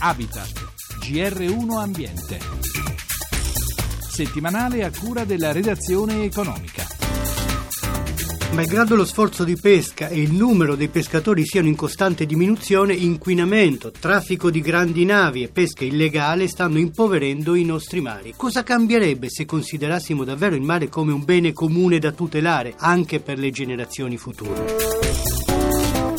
Habitat, GR1 Ambiente. Settimanale a cura della redazione economica. Malgrado lo sforzo di pesca e il numero dei pescatori siano in costante diminuzione, inquinamento, traffico di grandi navi e pesca illegale stanno impoverendo i nostri mari. Cosa cambierebbe se considerassimo davvero il mare come un bene comune da tutelare anche per le generazioni future?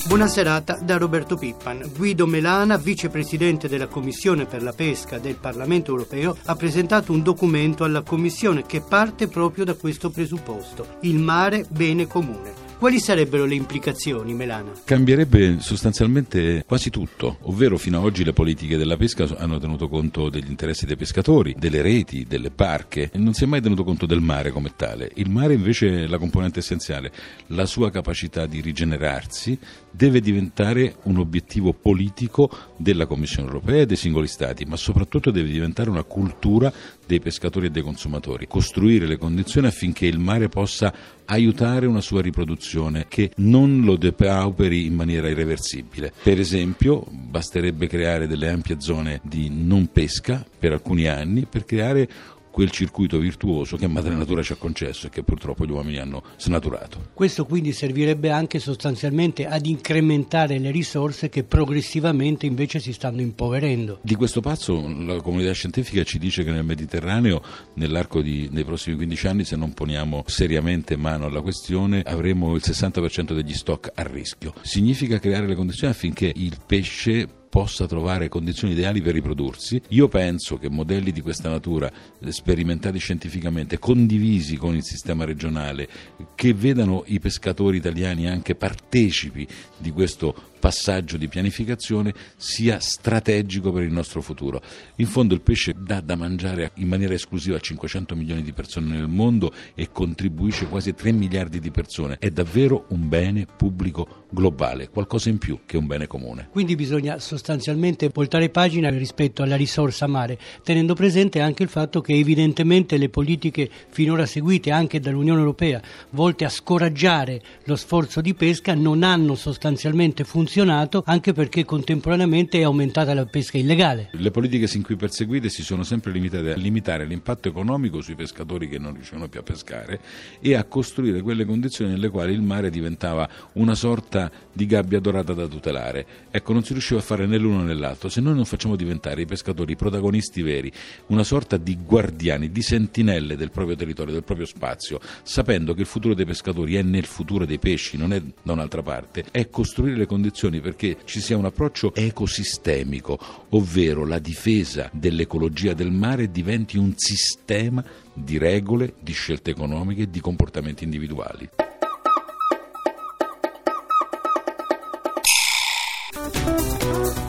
Buona serata da Roberto Pippan. Guido Melana, vicepresidente della Commissione per la pesca del Parlamento europeo, ha presentato un documento alla Commissione che parte proprio da questo presupposto. Il mare bene comune. Quali sarebbero le implicazioni, Melana? Cambierebbe sostanzialmente quasi tutto, ovvero fino ad oggi le politiche della pesca hanno tenuto conto degli interessi dei pescatori, delle reti, delle barche e non si è mai tenuto conto del mare come tale. Il mare invece è la componente essenziale, la sua capacità di rigenerarsi deve diventare un obiettivo politico della Commissione europea e dei singoli Stati, ma soprattutto deve diventare una cultura dei pescatori e dei consumatori, costruire le condizioni affinché il mare possa aiutare una sua riproduzione che non lo depauperi in maniera irreversibile. Per esempio, basterebbe creare delle ampie zone di non pesca per alcuni anni per creare quel circuito virtuoso che Madre Natura ci ha concesso e che purtroppo gli uomini hanno snaturato. Questo quindi servirebbe anche sostanzialmente ad incrementare le risorse che progressivamente invece si stanno impoverendo. Di questo pazzo la comunità scientifica ci dice che nel Mediterraneo nell'arco di, dei prossimi 15 anni se non poniamo seriamente mano alla questione avremo il 60% degli stock a rischio. Significa creare le condizioni affinché il pesce possa trovare condizioni ideali per riprodursi. Io penso che modelli di questa natura, sperimentati scientificamente, condivisi con il sistema regionale, che vedano i pescatori italiani anche partecipi di questo passaggio di pianificazione sia strategico per il nostro futuro. In fondo il pesce dà da mangiare in maniera esclusiva a 500 milioni di persone nel mondo e contribuisce quasi a 3 miliardi di persone. È davvero un bene pubblico globale, qualcosa in più che un bene comune. Quindi bisogna sostanzialmente voltare pagina rispetto alla risorsa mare, tenendo presente anche il fatto che evidentemente le politiche finora seguite anche dall'Unione Europea, volte a scoraggiare lo sforzo di pesca, non hanno sostanzialmente funzionato funzionato anche perché contemporaneamente è aumentata la pesca illegale. Le politiche sin qui perseguite si sono sempre limitate a limitare l'impatto economico sui pescatori che non riuscivano più a pescare e a costruire quelle condizioni nelle quali il mare diventava una sorta di gabbia dorata da tutelare. Ecco, non si riusciva a fare né l'uno né l'altro. Se noi non facciamo diventare i pescatori protagonisti veri, una sorta di guardiani, di sentinelle del proprio territorio, del proprio spazio, sapendo che il futuro dei pescatori è nel futuro dei pesci, non è da un'altra parte, è costruire le condizioni condizioni perché ci sia un approccio ecosistemico, ovvero la difesa dell'ecologia del mare diventi un sistema di regole, di scelte economiche e di comportamenti individuali.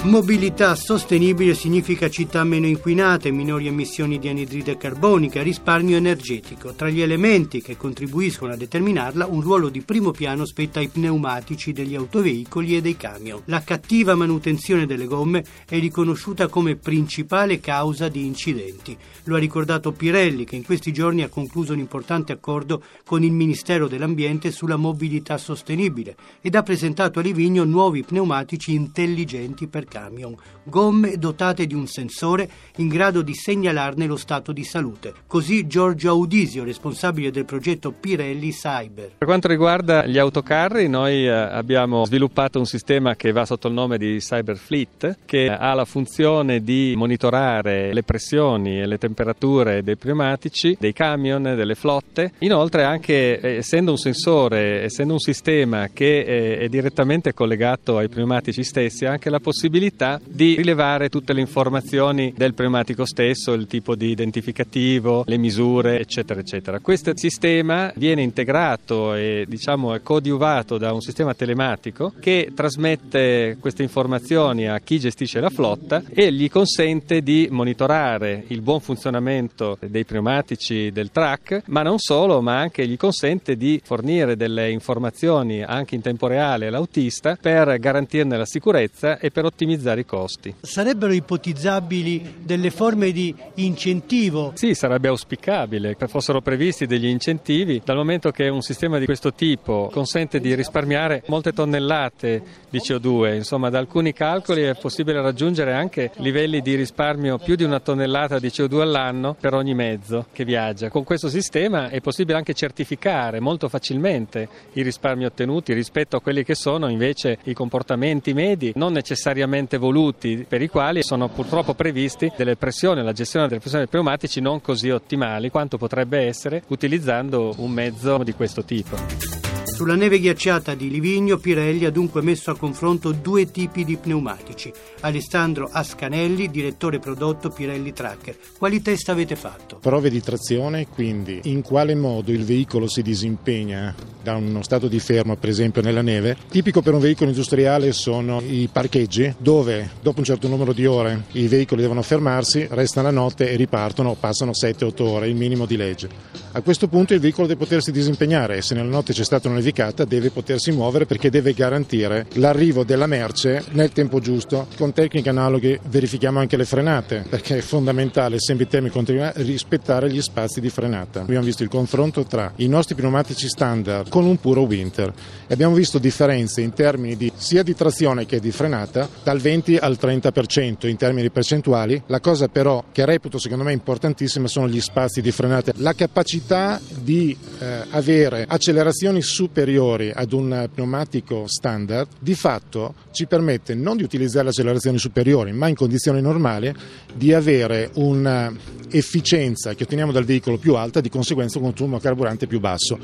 Mobilità sostenibile significa città meno inquinate, minori emissioni di anidride carbonica, risparmio energetico. Tra gli elementi che contribuiscono a determinarla, un ruolo di primo piano spetta ai pneumatici degli autoveicoli e dei camion. La cattiva manutenzione delle gomme è riconosciuta come principale causa di incidenti. Lo ha ricordato Pirelli, che in questi giorni ha concluso un importante accordo con il Ministero dell'Ambiente sulla mobilità sostenibile ed ha presentato a Livigno nuovi pneumatici intelligenti per camion, gomme dotate di un sensore in grado di segnalarne lo stato di salute. Così Giorgio Audisio, responsabile del progetto Pirelli Cyber. Per quanto riguarda gli autocarri, noi eh, abbiamo sviluppato un sistema che va sotto il nome di Cyber Fleet, che ha la funzione di monitorare le pressioni e le temperature dei pneumatici, dei camion, delle flotte. Inoltre, anche eh, essendo un sensore, essendo un sistema che eh, è direttamente collegato ai pneumatici stessi, ha anche la possibilità possibilità di rilevare tutte le informazioni del pneumatico stesso, il tipo di identificativo, le misure, eccetera, eccetera. Questo sistema viene integrato e diciamo è coadiuvato da un sistema telematico che trasmette queste informazioni a chi gestisce la flotta e gli consente di monitorare il buon funzionamento dei pneumatici del track, ma non solo, ma anche gli consente di fornire delle informazioni anche in tempo reale all'autista per garantirne la sicurezza e per ottimizzare ottimizzare i costi. Sarebbero ipotizzabili delle forme di incentivo? Sì, sarebbe auspicabile che fossero previsti degli incentivi, dal momento che un sistema di questo tipo consente di risparmiare molte tonnellate di CO2, insomma da alcuni calcoli è possibile raggiungere anche livelli di risparmio più di una tonnellata di CO2 all'anno per ogni mezzo che viaggia. Con questo sistema è possibile anche certificare molto facilmente i risparmi ottenuti rispetto a quelli che sono invece i comportamenti medi non necessariamente voluti per i quali sono purtroppo previsti delle pressioni, la gestione delle pressioni dei pneumatici non così ottimali quanto potrebbe essere utilizzando un mezzo di questo tipo. Sulla neve ghiacciata di Livigno, Pirelli ha dunque messo a confronto due tipi di pneumatici. Alessandro Ascanelli, direttore prodotto Pirelli Tracker. Quali test avete fatto? Prove di trazione, quindi in quale modo il veicolo si disimpegna da uno stato di fermo, per esempio nella neve. Tipico per un veicolo industriale sono i parcheggi, dove dopo un certo numero di ore i veicoli devono fermarsi, restano la notte e ripartono, passano 7-8 ore, il minimo di legge. A questo punto il veicolo deve potersi disimpegnare se nella notte c'è stata una nevicata deve potersi muovere perché deve garantire l'arrivo della merce nel tempo giusto. Con tecniche analoghe verifichiamo anche le frenate perché è fondamentale sempre in termini continuati rispettare gli spazi di frenata. Abbiamo visto il confronto tra i nostri pneumatici standard con un puro winter e abbiamo visto differenze in termini di, sia di trazione che di frenata dal 20 al 30% in termini percentuali. La cosa però che reputo secondo me importantissima sono gli spazi di frenata. La capacità di eh, avere accelerazioni superiori ad un pneumatico standard di fatto ci permette non di utilizzare le accelerazioni superiori, ma in condizioni normali di avere un'efficienza che otteniamo dal veicolo più alta, di conseguenza un consumo carburante più basso,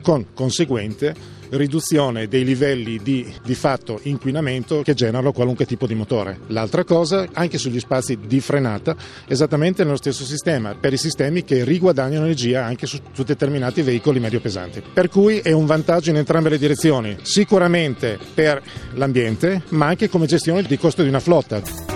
con conseguente riduzione dei livelli di, di fatto inquinamento che generano qualunque tipo di motore. L'altra cosa, anche sugli spazi di frenata, esattamente nello stesso sistema, per i sistemi che riguadagnano energia anche su, su determinati veicoli medio pesanti. Per cui è un vantaggio in entrambe le direzioni, sicuramente per l'ambiente, ma anche come gestione di costo di una flotta.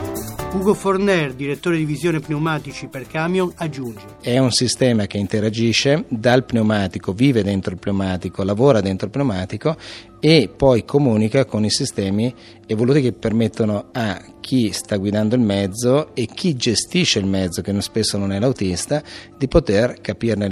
Ugo Forner, direttore di visione pneumatici per camion, aggiunge. È un sistema che interagisce dal pneumatico, vive dentro il pneumatico, lavora dentro il pneumatico e poi comunica con i sistemi evoluti che permettono a chi sta guidando il mezzo e chi gestisce il mezzo, che spesso non è l'autista, di poter capirne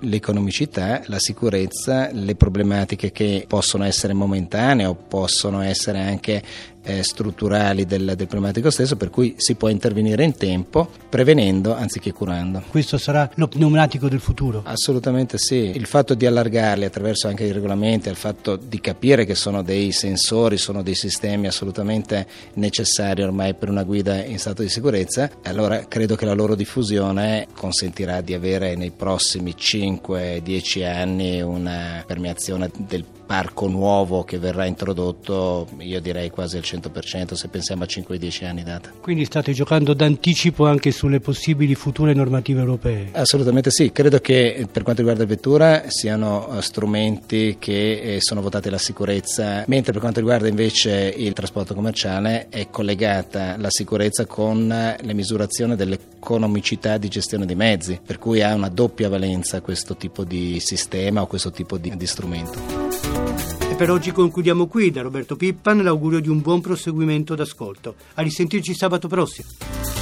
l'economicità, la sicurezza, le problematiche che possono essere momentanee o possono essere anche eh, strutturali del, del, pneumatico stesso, per cui si può intervenire in tempo prevenendo anziché curando. Questo sarà lo pneumatico del futuro? Assolutamente sì. Il fatto di allargarli attraverso anche i regolamenti, il fatto di capire che sono dei sensori, sono dei sistemi assolutamente necessari ormai per una guida in stato di sicurezza, allora credo che la loro diffusione consentirà di avere nei prossimi 5-10 anni una permeazione del parco nuovo che verrà introdotto, io direi quasi al 100% se pensiamo a 5-10 anni data. Quindi state giocando d'anticipo anche sulle possibili future normative europee? Assolutamente sì, credo che per quanto riguarda il vettura siano eh, strumenti che eh, sono votati alla sicurezza, mentre per quanto riguarda invece il trasporto commerciale è collegata la sicurezza con le misurazioni dell'economicità di gestione dei mezzi, per cui ha una doppia valenza questo tipo di sistema o questo tipo di, di strumento. E per oggi concludiamo qui. Da Roberto Pippan l'augurio di un buon proseguimento d'ascolto. A risentirci sabato prossimo.